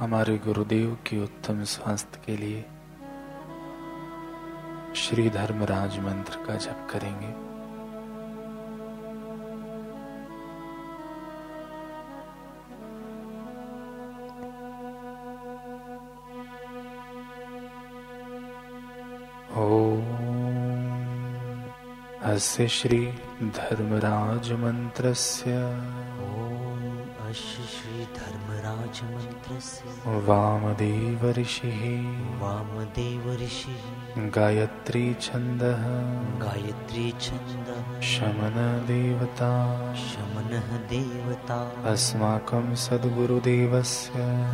हमारे गुरुदेव के उत्तम स्वास्थ्य के लिए श्री धर्मराज मंत्र का जप करेंगे। अस्य मन्त्रस्य अस्य श्री धर्मराज मन्त्रस्य वामदेव ऋषिः। वामदेव ऋषिः। गायत्री छन्दः। गायत्री छन्दः। शमनदेवता शमनः देवता। अस्माकं सद्गुरुदेवस्य।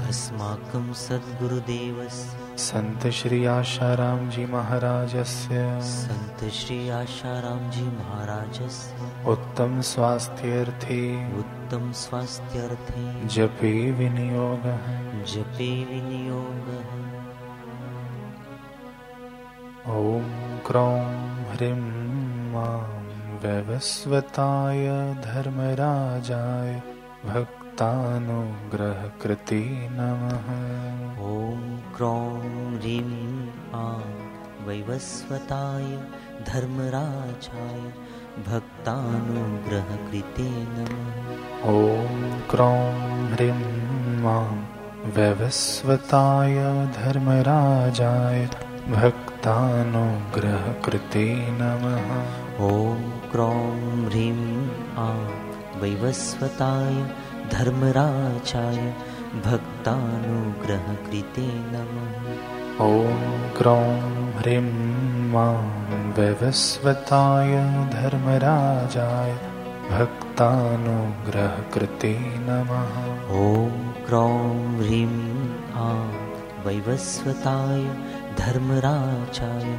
अस्माकं सद्गुरुदेवस्य। संत श्री आशाराम जी महाराजस्य। संत श्री आशाराम जी महाराजस्य। उत्तम स्वास्थ्यर्थे। उत्तम स्वास्थ्यर्थे। जपे विनियोगः। जपे विनियोगः। ॐ क्रौं ह्रीं मां वैवस्वताय धर्मराजाय भक्तानुग्रहकृते नमः। ॐ क्रौं ह्रीं आं वैवस्वताय धर्मराजाय भक्तानुग्रहकृते नमः ॐ क्रौं ह्रीं मां वैवस्वताय धर्मराजाय भक्तानुग्रहकृते नमः। ॐ क्रौं ह्रीं आं वैवस्वताय धर्मराजाय भक्तानुग्रहकृते नमः। ॐ क्रौं ह्रीं मां वैवस्वताय धर्मराजाय भक्तानुग्रहकृते नमः। ॐ क्रौं ह्रीं आं वैवस्वताय धर्मराजाय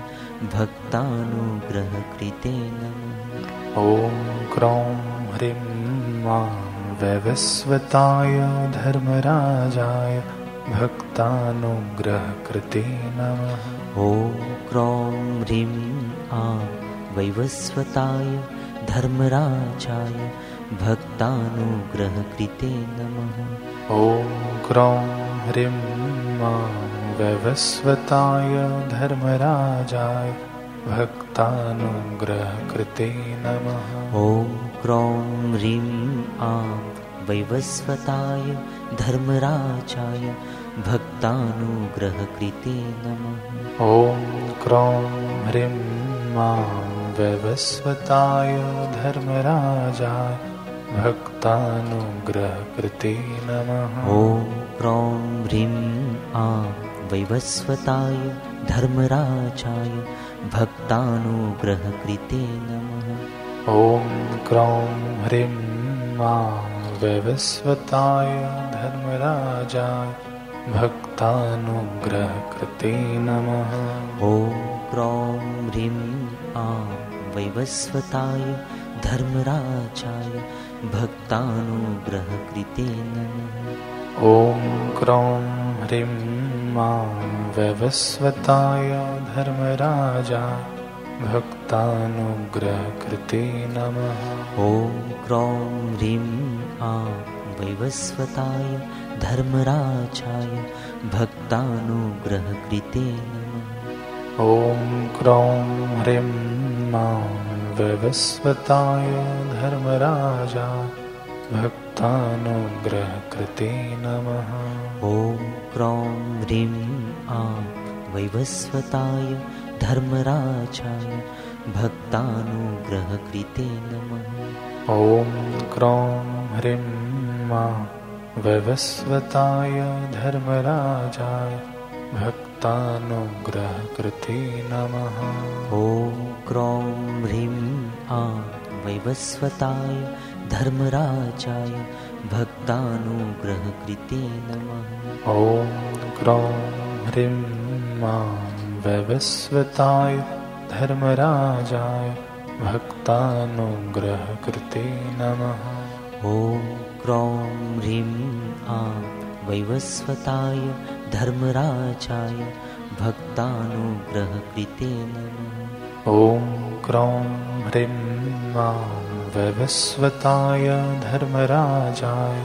भक्तानुग्रहकृते नमः। ॐ क्रौं ह्रीं मां वैवस्वताय धर्मराजाय भक्तानुग्रहकृते नमः ॐ क्रौं ह्रीं आं वैवस्वताय धर्मराजाय भक्तानुग्रहकृते नमः। ॐ क्रौं ह्रीं मां वैवस्वताय धर्मराजाय भक्तानुग्रहकृते नमः। ॐ क्रौं ह्रीं आं वैवस्वताय धर्मराजाय भक्तानुग्रहकृते नमः। ॐ क्रौं ह्रीं मां वैवस्वताय धर्मराजाय भक्तानुग्रहकृते नमः। ॐ क्रौं ह्रीं आं वैवस्वताय धर्मराजाय भक्तानुग्रहकृते नमः। ॐ क्रौं ह्रीं मां वैवस्वताय धर्मराजाय भक्तानुग्रहकृते नमः। ॐ क्रौं ह्रीं आं वैवस्वताय धर्मराजाय भक्तानुग्रहकृते नमः। ॐ क्रौं ह्रीं मां वैवस्वताय धर्मराजाय भक्तानुग्रहकृते नमः। ॐ क्रौं ह्रीं आं वैवस्वताय धर्मराजाय भक्तानुग्रहकृते नमः। ॐ क्रौं ह्रीं मां वैवस्वताय धर्मराजाय भक्तानुग्रहकृते नमः। ॐ क्रौं ह्रीं आं वैवस्वताय धर्मराजाय भक्तानुग्रहकृते नमः। ॐ क्रौं ह्रीं मां वैवस्वताय धर्मराजाय भक्तानुग्रहकृते नमः। ॐ क्रौं ह्रीं आं वैवस्वताय धर्मराजाय भक्तानुग्रहकृते नमः। ॐ क्रौं ह्रीं मां वैवस्वताय धर्मराजाय भक्तानुग्रहकृते नमः ॐ क्रौं ह्रीं आं वैवस्वताय धर्मराजाय भक्तानुग्रहकृते नमः ॐ क्रौं ह्रीं मां वैवस्वताय धर्मराजाय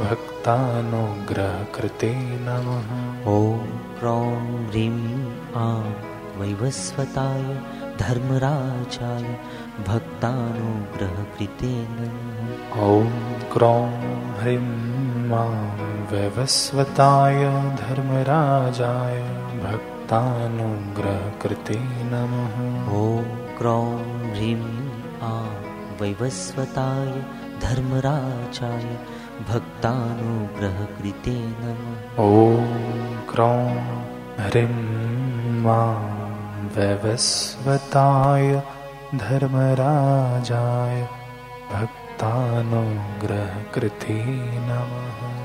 भक्तानुग्रहकृते नमः ॐ क्रौं ह्रीं आं वैवस्वताय धर्मराजाय भक्तानुग्रहकृते नमः ॐ क्रौं ह्रीं मां वैवस्वताय धर्मराजाय भक्तानुग्रहकृते नमः। ॐ क्रौं ह्रीं आं वैवस्वताय धर्मराजाय भक्तानुग्रहकृते नमः। ॐ क्रौं ह्रीं मां वैवस्वताय धर्मराजाय भक्तानुग्रहकृते नमः